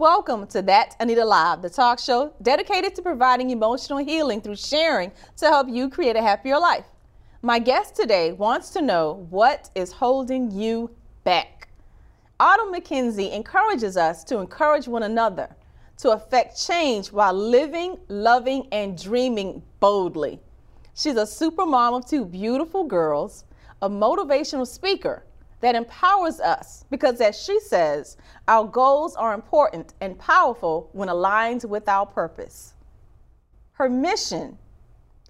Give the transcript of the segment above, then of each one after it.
Welcome to That Anita Live, the talk show dedicated to providing emotional healing through sharing to help you create a happier life. My guest today wants to know what is holding you back. Autumn McKenzie encourages us to encourage one another to affect change while living, loving, and dreaming boldly. She's a super mom of two beautiful girls, a motivational speaker that empowers us because, as she says, our goals are important and powerful when aligned with our purpose. Her mission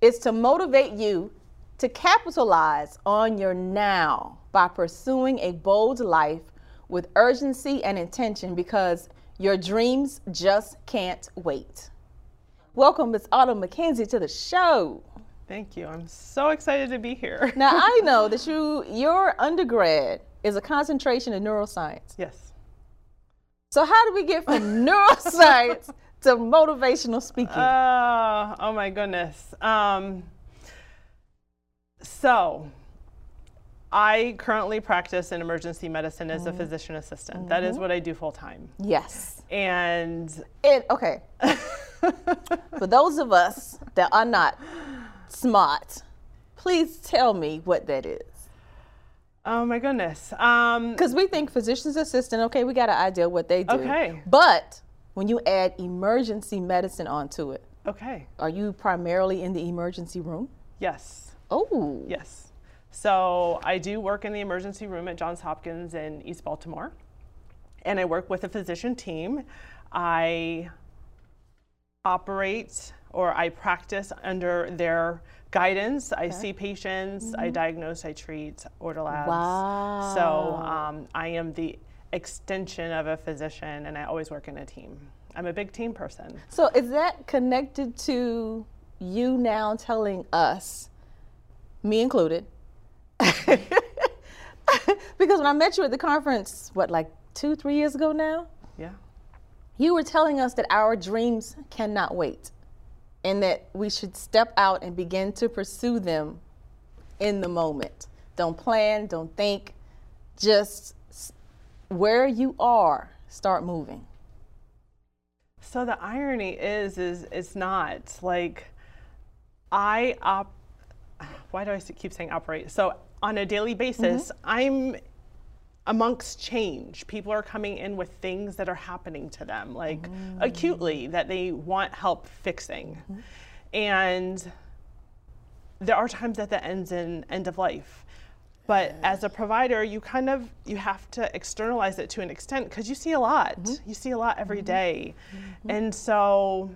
is to motivate you to capitalize on your now by pursuing a bold life with urgency and intention because your dreams just can't wait. Welcome, Ms. Autumn McKenzie, to the show. Thank you. I'm so excited to be here. Now I know that you your undergrad is a concentration in neuroscience. Yes. So how do we get from neuroscience to motivational speaking? Uh, oh my goodness. Um, so I currently practice in emergency medicine as a physician assistant. That is what I do full time. yes. And It, okay. For those of us that are not smart, please tell me what that is. oh my goodness. Um, Because we think physician's assistant, okay, we got an idea what they do. Okay. But when you add emergency medicine onto it, okay. are you primarily in the emergency room? Yes. Oh. Yes. So I do work in the emergency room at Johns Hopkins in East Baltimore, and I work with a physician team. I operate or I practice under their guidance. I see patients, I diagnose, I treat, order labs. Wow. So um, I am the extension of a physician, and I always work in a team. I'm a big team person. So is that connected to you now telling us, me included? because when I met you at the conference, what, like two, three years ago now, Yeah. you were telling us that our dreams cannot wait and that we should step out and begin to pursue them in the moment. Don't plan, don't think, just where you are, start moving. So the irony is, is it's not like I op. Why do I keep saying operate? So on a daily basis, mm-hmm. I'm amongst change. People are coming in with things that are happening to them, like oh. acutely, that they want help fixing, mm-hmm. and there are times that that ends in end of life. But as a provider, you kind of you have to externalize it to an extent because you see a lot. Mm-hmm. You see a lot every day. And so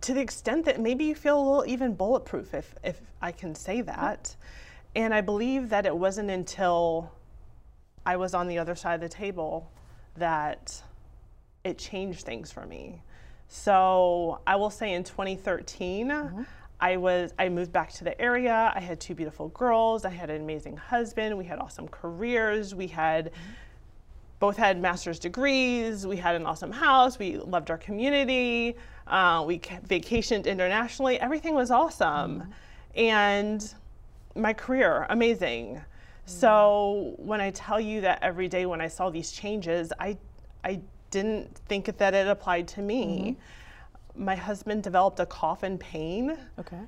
to the extent that maybe you feel a little even bulletproof if if I can say that. And I believe that it wasn't until I was on the other side of the table that it changed things for me. So I will say in 2013, mm-hmm. I was I moved back to the area. I had two beautiful girls. I had an amazing husband. We had awesome careers. We had mm-hmm. both had master's degrees. We had an awesome house. We loved our community. Uh, we vacationed internationally. Everything was awesome, mm-hmm. and my career amazing. Mm-hmm. So when I tell you that every day when I saw these changes, I I didn't think that it applied to me. Mm-hmm. My husband developed a cough and pain, Okay.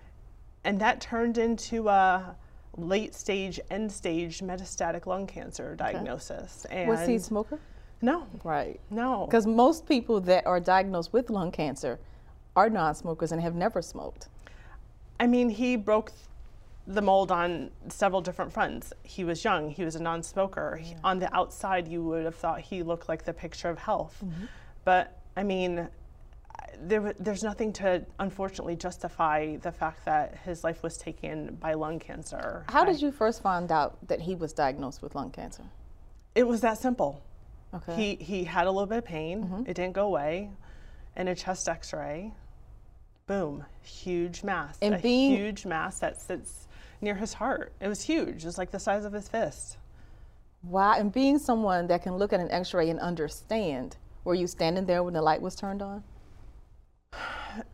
and that turned into a late stage, end stage metastatic lung cancer diagnosis. And Was he a smoker? no, Right. no. Because most people that are diagnosed with lung cancer are non smokers and have never smoked. I mean, he broke the mold on several different fronts. He was young, he was a non smoker. He- On the outside, you would have thought he looked like the picture of health. Mm-hmm. But I mean, there, there's nothing to unfortunately justify the fact that his life was taken by lung cancer. How I- did you first find out that he was diagnosed with lung cancer? It was that simple. Okay. He, he had a little bit of pain, mm-hmm. it didn't go away, and a chest x ray, boom, huge mass. And a being- huge mass that sits near his heart. It was huge, It was like the size of his fist. Wow. And being someone that can look at an x ray and understand Were you standing there when the light was turned on?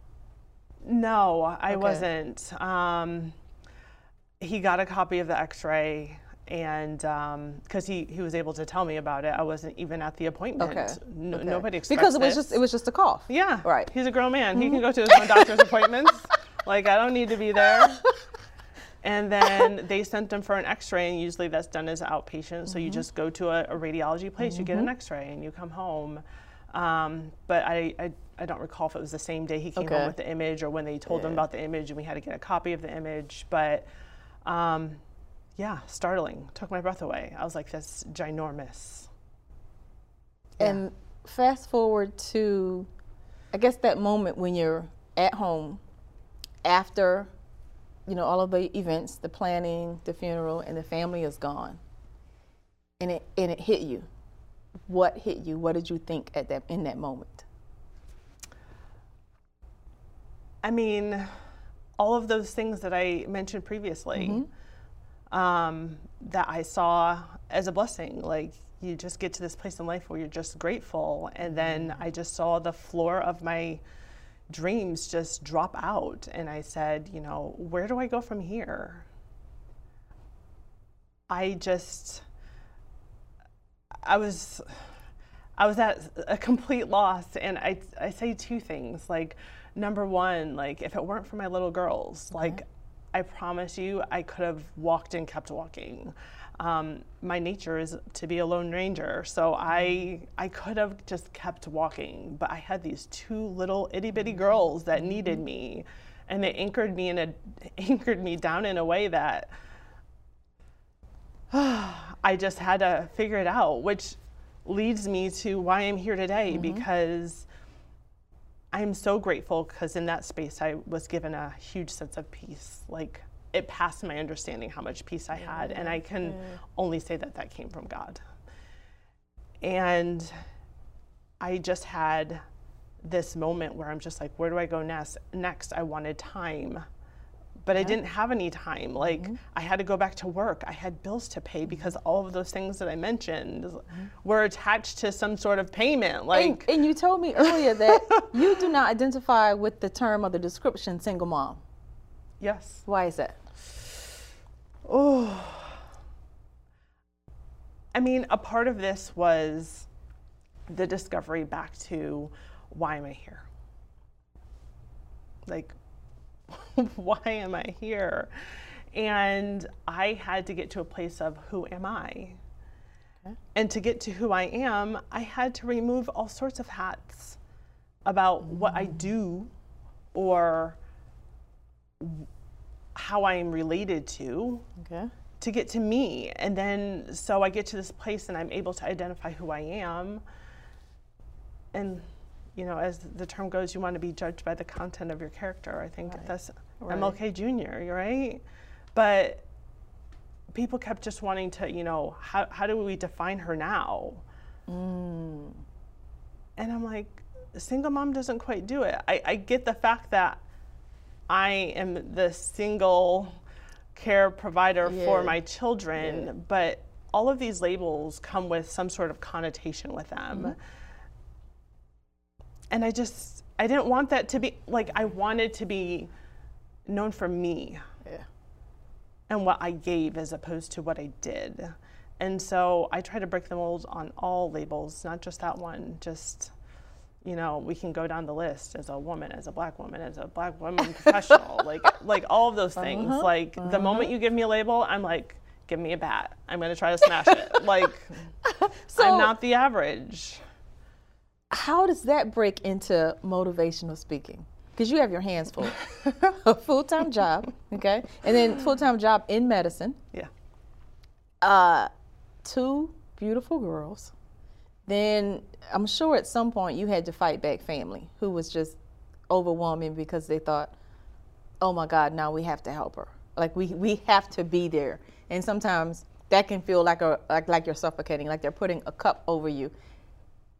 No, I Okay. wasn't. Um, he got a copy of the X-ray, and because he he was able to tell me about it, I wasn't even at the appointment. Okay. No, Okay. Nobody expects because it was just it was just a cough. Yeah. Right. Mm-hmm. He's a grown man. He can go to his own doctor's appointments. Like I don't need to be there. And then they sent him for an X-ray, and usually that's done as outpatient. So you Mm-hmm. just go to a, a radiology place, you get an X-ray, and you come home. Um, but I, I I don't recall if it was the same day he came Okay. home with the image or when they told him Yeah. about the image and we had to get a copy of the image. But um, yeah, startling. Took my breath away. I was like, that's ginormous. Yeah. And fast forward to, I guess that moment when you're at home, after, you know, all of the events, the planning, the funeral, and the family is gone, and it and it hit you. What hit you? What did you think at that in that moment? I mean, all of those things that I mentioned previously mm-hmm. Um, that I saw as a blessing. Like, you just get to this place in life where you're just grateful. And then I just saw the floor of my dreams just drop out. And I said, you know, where do I go from here? I just, I was. I was at a complete loss, and I, I say two things. Like, number one, like if it weren't for my little girls, like I promise you, I could have walked and kept walking. Um, my nature is to be a lone ranger, so I mm-hmm. I could have just kept walking, but I had these two little itty bitty girls that mm-hmm. needed me, and they anchored me in a anchored me down in a way that I just had to figure it out, which leads me to why I'm here today mm-hmm. because I'm so grateful because in that space I was given a huge sense of peace. Like it passed my understanding how much peace I had, and I can only say that that came from God. And I just had this moment where I'm just like, where do I go next? Next, I wanted time but I didn't have any time. Like mm-hmm. I had to go back to work. I had bills to pay mm-hmm. because all of those things that I mentioned mm-hmm. were attached to some sort of payment. And, Like and you told me earlier that you do not identify with the term or the description single mom. yes. Why is that? Oh. I mean, a part of this was the discovery back to why am I here? Like, why am I here? And I had to get to a place of who am I? And to get to who I am, I had to remove all sorts of hats about what I mm. do or how I am related to Okay. to get to me. And then so I get to this place and I'm able to identify who I am. And you know, as the term goes, you want to be judged by the content of your character. I think Right. that's Right. MLK Jr., you're right? But people kept just wanting to, you know, how, how do we define her now? Mm. And I'm like, single mom doesn't quite do it. I, I get the fact that I am the single care provider for my children, Yeah. but all of these labels come with some sort of connotation with them. Mm-hmm. And I just, I didn't want that to be, like, I wanted to be known for me Yeah. and what I gave as opposed to what I did. And so I try to break the mold on all labels, not just that one. Just, you know, we can go down the list as a woman, as a black woman, as a black woman professional, like like all of those things. Uh-huh, Like the moment you give me a label, I'm like, give me a bat. I'm gonna try to smash it. Like So I'm not the average. How does that break into motivational speaking? Because you have your hands full. a full time job, okay? And then full time job in medicine. Yeah. Uh, two beautiful girls. Then I'm sure at some point you had to fight back family who was just overwhelming because they thought, oh my God, now we have to help her. Like we, we have to be there. And sometimes that can feel like a like, like you're suffocating, like they're putting a cup over you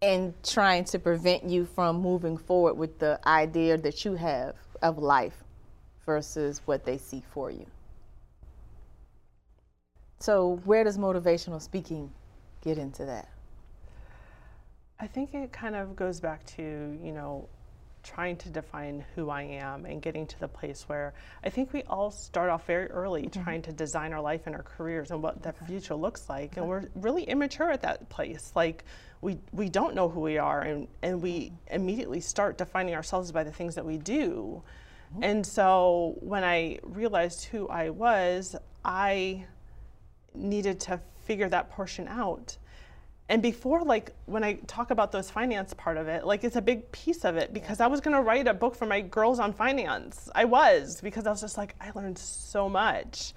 and trying to prevent you from moving forward with the idea that you have of life versus what they see for you. So, where does motivational speaking get into that? I think it kind of goes back to, you know, trying to define who I am and getting to the place where I think we all start off very early mm-hmm. trying to design our life and our careers and what that future looks like. Okay. And we're really immature at that place. Like we, we don't know who we are and, and we immediately start defining ourselves by the things that we do. Mm-hmm. And so when I realized who I was, I needed to figure that portion out and before like when i talk about those finance part of it like it's a big piece of it because i was going to write a book for my girls on finance. I was because i was just like i learned so much.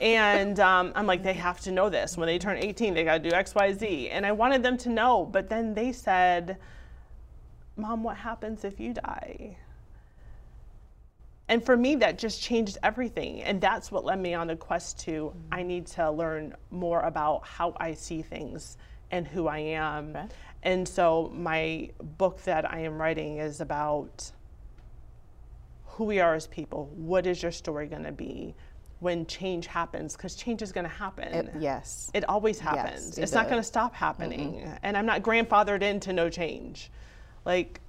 And um, i'm like they have to know this. When they turn 18 they got to do xyz and i wanted them to know but then they said mom what happens if you die? And for me that just changed everything. And that's what led me on the quest to mm-hmm. i need to learn more about how i see things and who I am. Okay. And so my book that I am writing is about who we are as people. What is your story going to be when change happens? Because change is going to happen. It, yes. It always happens. Yes, it it's does. not going to stop happening. Mm-hmm. And I'm not grandfathered into no change. Like,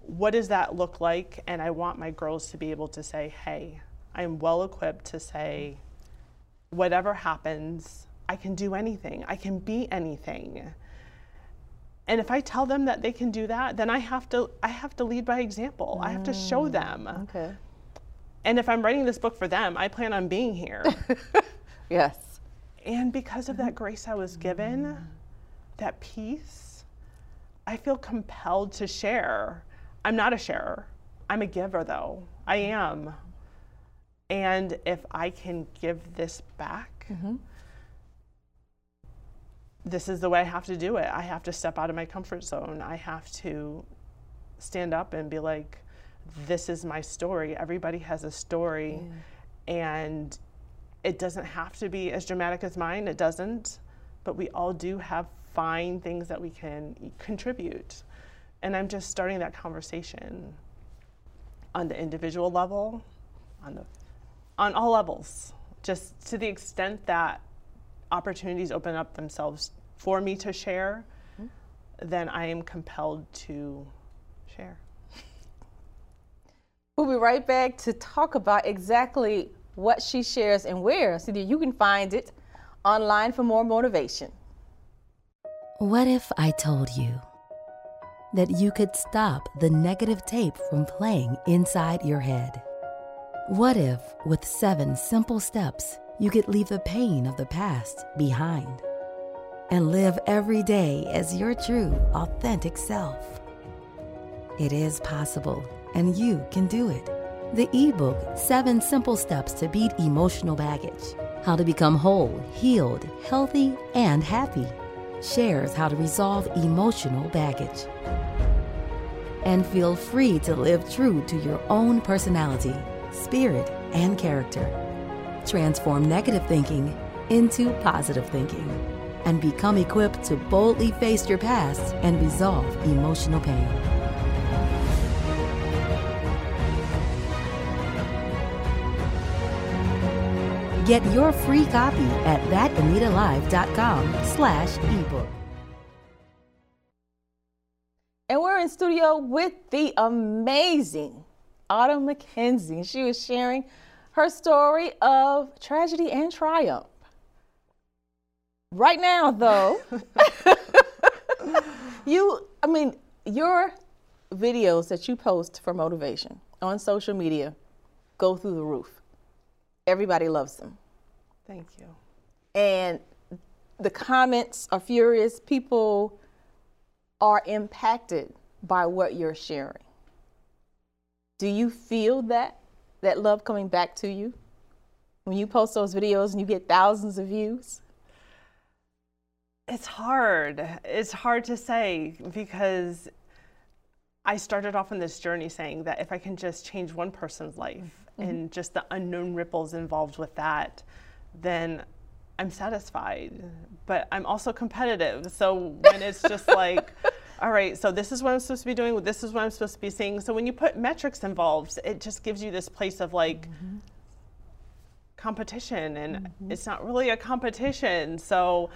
what does that look like? And I want my girls to be able to say, hey, I'm well equipped to say, whatever happens, I can do anything, I can be anything. And if I tell them that they can do that, then I have to I have to lead by example. Mm. I have to show mm, them. Okay. And if I'm writing this book for them, I plan on being here. yes. And because of that grace I was given, mm. that peace, I feel compelled to share. I'm not a sharer. I'm a giver though. I am. And if I can give this back, mm-hmm this is the way I have to do it. I have to step out of my comfort zone. I have to stand up and be like, this is my story. Everybody has a story. And it doesn't have to be as dramatic as mine, it doesn't. But we all do have fine things that we can contribute. And I'm just starting that conversation on the individual level, on the on all levels, just to the extent that opportunities open up themselves for me to share, mm-hmm. then I am compelled to share. We'll be right back to talk about exactly what she shares and where so that you can find it online for more motivation. What if I told you that you could stop the negative tape from playing inside your head? What if, with seven simple steps, you could leave the pain of the past behind? And live every day as your true, authentic self. It is possible, and you can do it. The ebook, Seven Simple Steps to Beat Emotional Baggage How to Become Whole, Healed, Healthy, and Happy, shares how to resolve emotional baggage. And feel free to live true to your own personality, spirit, and character. Transform negative thinking into positive thinking and become equipped to boldly face your past and resolve emotional pain. Get your free copy at thatanitalive.com slash ebook. And we're in studio with the amazing Autumn McKenzie. She was sharing her story of tragedy and triumph. Right now, though, you, I mean, your videos that you post for motivation on social media go through the roof. Everybody loves them. Thank you. And the comments are furious. People are impacted by what you're sharing. Do you feel that that love coming back to you when you post those videos and you get thousands of views? It's hard. It's hard to say because I started off on this journey saying that if I can just change one person's life mm-hmm. and just the unknown ripples involved with that, then I'm satisfied. But I'm also competitive. So when it's just like, all right, so this is what I'm supposed to be doing, this is what I'm supposed to be seeing. So when you put metrics involved, it just gives you this place of like, mm-hmm. competition and mm-hmm. it's not really a competition so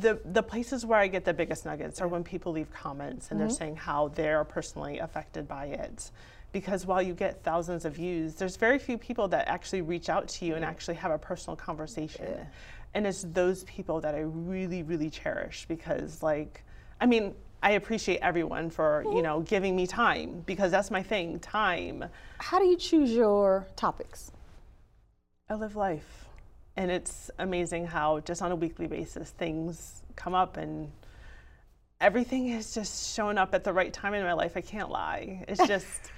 the the places where I get the biggest nuggets are when people leave comments and they're mm-hmm. saying how they're personally affected by it. Because while you get thousands of views, there's very few people that actually reach out to you and actually have a personal conversation. And it's those people that I really, really cherish because like I mean, I appreciate everyone for, you mm-hmm. know, giving me time because that's my thing, time. How do you choose your topics? I live life. And it's amazing how just on a weekly basis things come up and everything is just showing up at the right time in my life. I can't lie. It's just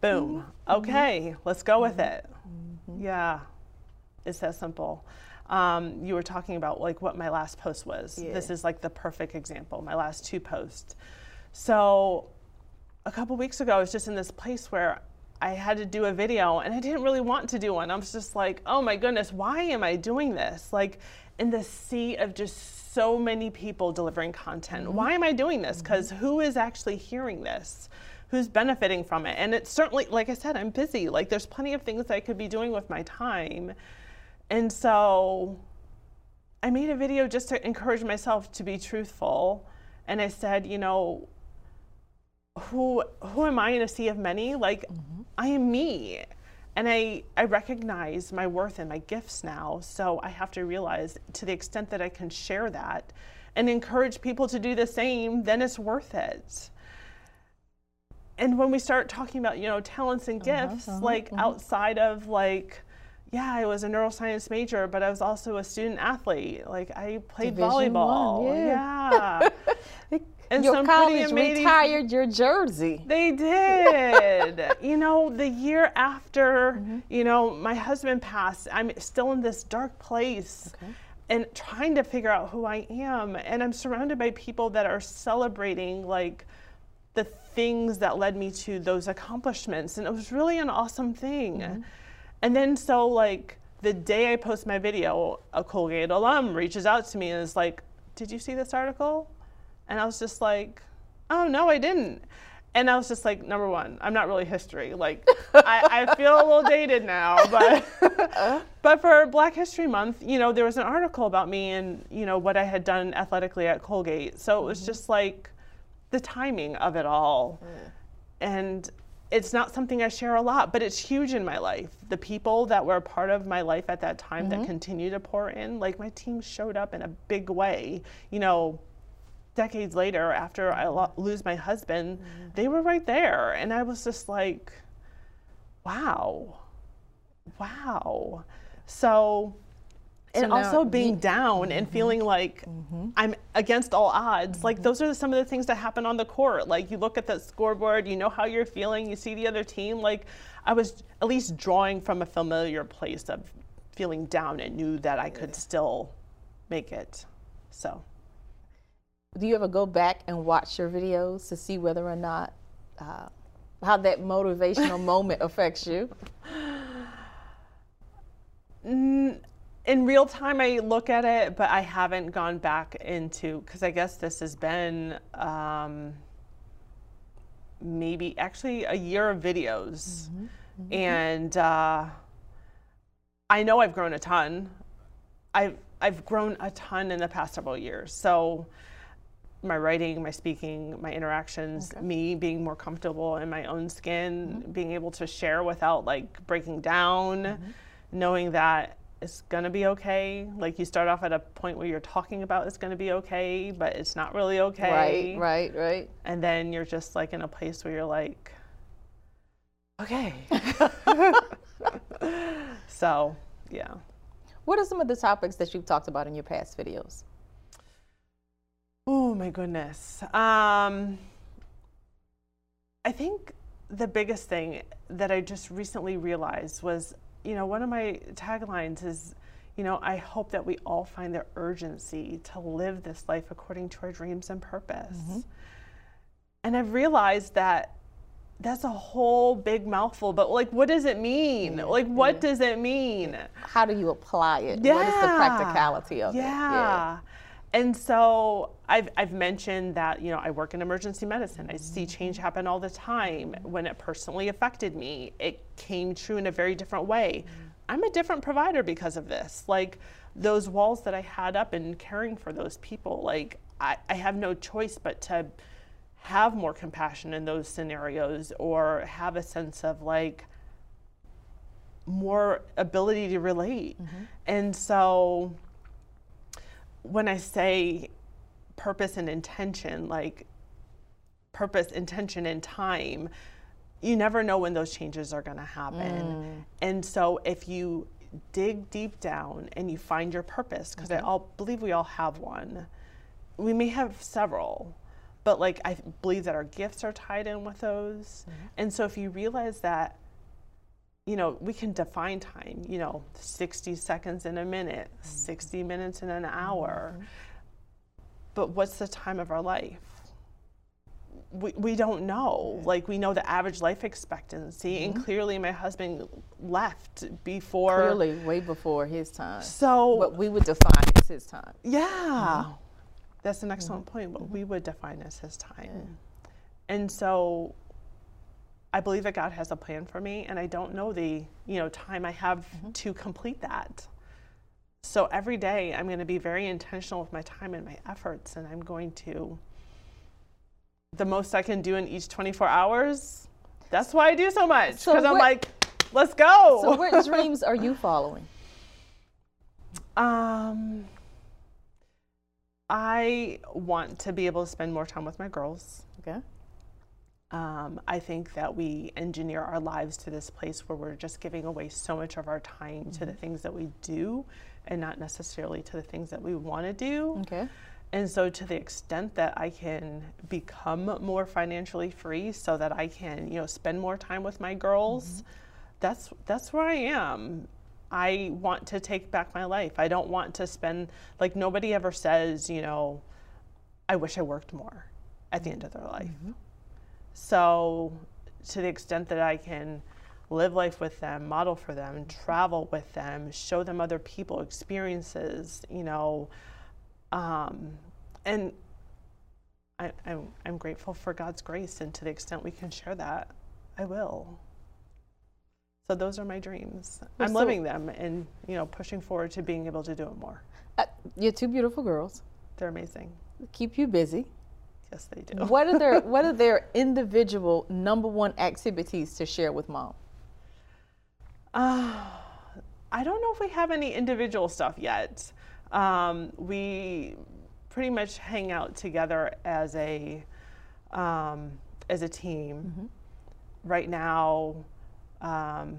boom. Mm-hmm. Okay, mm-hmm. let's go with mm-hmm. it. Yeah. It's that simple. Um, you were talking about like what my last post was. This is like the perfect example. My last two posts. So a couple weeks ago, I was just in this place where I had to do a video and I didn't really want to do one. I was just like, oh my goodness, why am I doing this? Like in the sea of just so many people delivering content. Why am I doing this? Mm-hmm. Because who is actually hearing this? Who's benefiting from it? And it's certainly, like I said, I'm busy. Like there's plenty of things I could be doing with my time. And so I made a video just to encourage myself to be truthful. And I said, you know, who who am I in a sea of many? Like mm-hmm. I am me. And I, I recognize my worth and my gifts now. So I have to realize to the extent that I can share that and encourage people to do the same, then it's worth it. And when we start talking about, you know, talents and gifts, like mm-hmm. outside of like, yeah, I was a neuroscience major, but I was also a student athlete. Like I played Division one, volleyball. yeah. yeah. And your college retired your jersey. They did. you know, the year after, Mm-hmm. you know, my husband passed, I'm still in this dark place and trying to figure out who I am. And I'm surrounded by people that are celebrating like the things that led me to those accomplishments. And it was really an awesome thing. Mm-hmm. And then so like the day I post my video, a Colgate alum reaches out to me and is like, Did you see this article? And I was just like, oh, no, I didn't. And I was just like, number one, I'm not really history. Like, I, I feel a little dated now, but but for Black History Month, you know, there was an article about me and you know what I had done athletically at Colgate. So it was mm-hmm. just like the timing of it all, mm. and it's not something I share a lot, but it's huge in my life. The people that were part of my life at that time that mm-hmm. continue to pour in, like my team showed up in a big way. You know, decades later, after I lo- lose my husband, mm-hmm. they were right there, and I was just like, wow, wow. So. And So also being you- down and mm-hmm. feeling like mm-hmm. I'm against all odds. Like those are some of the things that happen on the court. Like you look at the scoreboard, you know how you're feeling, you see the other team. Like I was at least drawing from a familiar place of feeling down and knew that I could still make it. So Do you ever go back and watch your videos to see whether or not uh, how that motivational moment affects you? in real time I look at it, but I haven't gone back into because I guess this has been um, maybe actually a year of videos, and uh, I know I've grown a ton. I've I've grown a ton in the past several years. So my writing, my speaking, my interactions, me being more comfortable in my own skin, mm-hmm. being able to share without like breaking down, mm-hmm. knowing that it's gonna be okay. Like you start off at a point where you're talking about it's gonna be okay, but it's not really okay. Right, right, right. And then you're just like in a place where you're like, okay. so, yeah. What are some of the topics that you've talked about in your past videos? Oh my goodness. Um, I think the biggest thing that I just recently realized was, you know, one of my taglines is, you know, I hope that we all find the urgency to live this life according to our dreams and purpose. And I've realized that that's a whole big mouthful, but like, what does it mean? like, what does it mean? How do you apply it? What is the practicality of it? yeah. And so I've, I've mentioned that, you know, I work in emergency medicine. I see Mm-hmm. change happen all the time. When it personally affected me, it came true in a very different way. Mm-hmm. I'm a different provider because of this. Like, those walls that I had up and caring for those people, like I, I have no choice but to have more compassion in those scenarios or have a sense of like more ability to relate. And so when I say purpose and intention, like purpose, intention, and time, you never know when those changes are going to happen. Mm. And so if you dig deep down and you find your purpose, because I mm-hmm. all believe we all have one, we may have several. But like I believe that our gifts are tied in with those. Mm-hmm. And so if you realize that you know, we can define time, you know, 60 seconds in a minute, mm-hmm. 60 minutes in an hour. Mm-hmm. But what's the time of our life? We, we don't know. Like, we know the average life expectancy, and mm-hmm. clearly my husband left before. Clearly, way before his time. So, What we would define as his time. yeah, that's an excellent point. What we would define as his time. And so I believe that God has a plan for me, and I don't know the you know time I have to complete that. So every day I'm going to be very intentional with my time and my efforts, and I'm going to the most I can do in each 24 hours. That's why I do so much So because I'm like, let's go. So, what dreams are you following? Um, I want to be able to spend more time with my girls. Okay. Um, I think that we engineer our lives to this place where we're just giving away so much of our time to the mm-hmm. things that we do and not necessarily to the things that we want to do. Okay. And so, to the extent that I can become more financially free, so that I can, you know, spend more time with my girls, mm-hmm. that's that's where I am. I want to take back my life. I don't want to spend like nobody ever says, you know, I wish I worked more at the end of their life. Mm-hmm. So, to the extent that I can live life with them, model for them, travel with them, show them other people experiences, you know, um, and I, I'm, I'm grateful for God's grace, and to the extent we can share that, I will. So those are my dreams. Well, I'm living them, and you know, pushing forward to being able to do it more. Uh, you're two beautiful girls. They're amazing. Keep you busy. Yes, they do. What are their What are their individual number one activities to share with mom? Uh, I don't know if we have any individual stuff yet. Um, we pretty much hang out together as a um, as a team. Right now, um,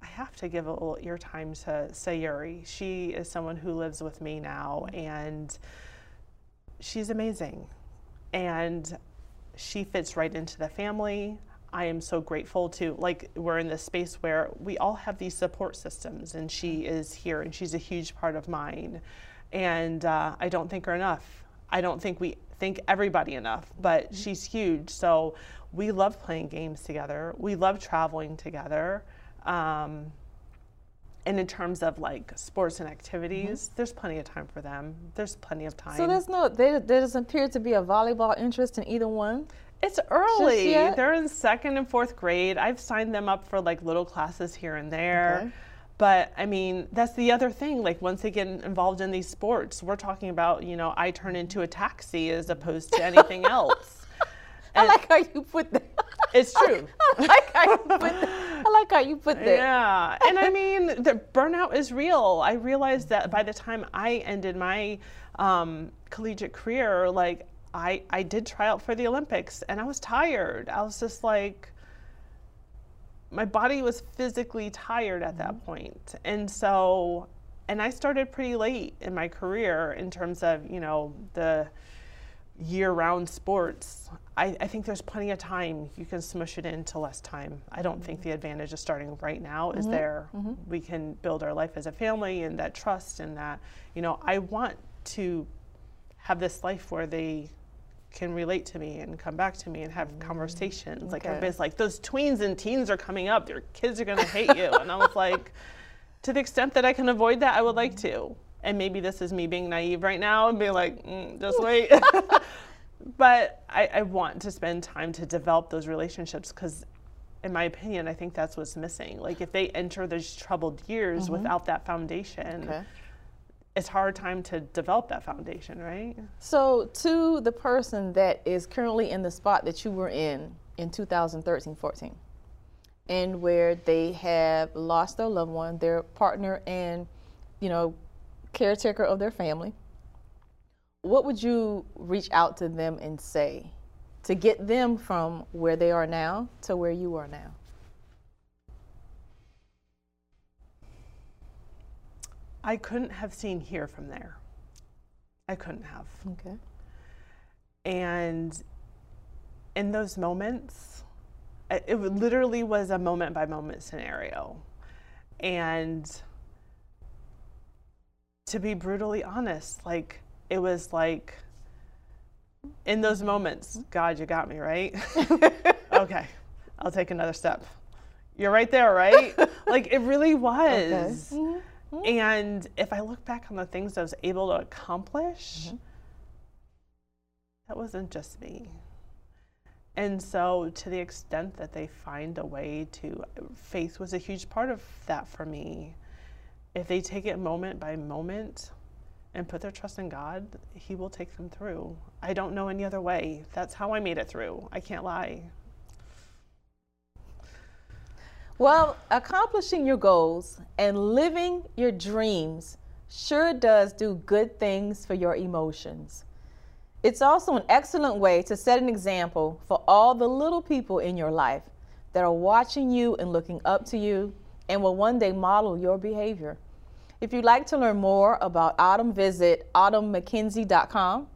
I have to give a little ear time to Sayuri. She is someone who lives with me now, and she's amazing. And she fits right into the family. I am so grateful to like we're in this space where we all have these support systems, and she is here, and she's a huge part of mine. And uh, I don't think her enough. I don't think we think everybody enough, but she's huge. So we love playing games together. We love traveling together. Um, and in terms of like sports and activities, mm-hmm. there's plenty of time for them. There's plenty of time. So there's no there, there doesn't appear to be a volleyball interest in either one. It's early. They're in second and fourth grade. I've signed them up for like little classes here and there. Okay. But I mean, that's the other thing. Like once they get involved in these sports, we're talking about, you know, I turn into a taxi as opposed to anything else. I like how you put that. it's true. I like how you put that. I like how you put that. Yeah, and I mean, the burnout is real. I realized that by the time I ended my um, collegiate career, like I, I did try out for the Olympics, and I was tired. I was just like, my body was physically tired at that point, and so, and I started pretty late in my career in terms of you know the year-round sports. I, I think there's plenty of time. You can smush it into less time. I don't think the advantage of starting right now is mm-hmm. there. Mm-hmm. We can build our life as a family and that trust and that, you know, I want to have this life where they can relate to me and come back to me and have conversations. Like everybody's like, those tweens and teens are coming up. Your kids are gonna hate you. and I was like, to the extent that I can avoid that, I would like to. And maybe this is me being naive right now and being like, mm, just wait. but I, I want to spend time to develop those relationships because, in my opinion, I think that's what's missing. Like if they enter those troubled years without that foundation, Okay. it's hard time to develop that foundation, right? So, to the person that is currently in the spot that you were in in 2013 14, and where they have lost their loved one, their partner, and you know, caretaker of their family, what would you reach out to them and say to get them from where they are now to where you are now? I couldn't have seen here from there. I couldn't have. Okay. And in those moments, it it literally was a moment by moment scenario. And to be brutally honest, like it was like in those moments, God, you got me, right? okay, I'll take another step. You're right there, right? like it really was. Mm-hmm. Mm-hmm. And if I look back on the things I was able to accomplish, mm-hmm. that wasn't just me. And so, to the extent that they find a way to, faith was a huge part of that for me. If they take it moment by moment and put their trust in God, He will take them through. I don't know any other way. That's how I made it through. I can't lie. Well, accomplishing your goals and living your dreams sure does do good things for your emotions. It's also an excellent way to set an example for all the little people in your life that are watching you and looking up to you and will one day model your behavior. If you'd like to learn more about Autumn, visit autumnmckenzie.com.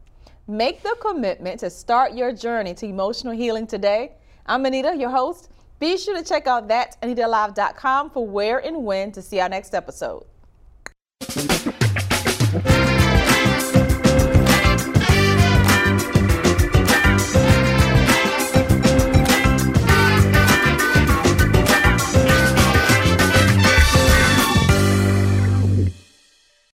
Make the commitment to start your journey to emotional healing today. I'm Anita, your host. Be sure to check out that AnitaLive.com for where and when to see our next episode.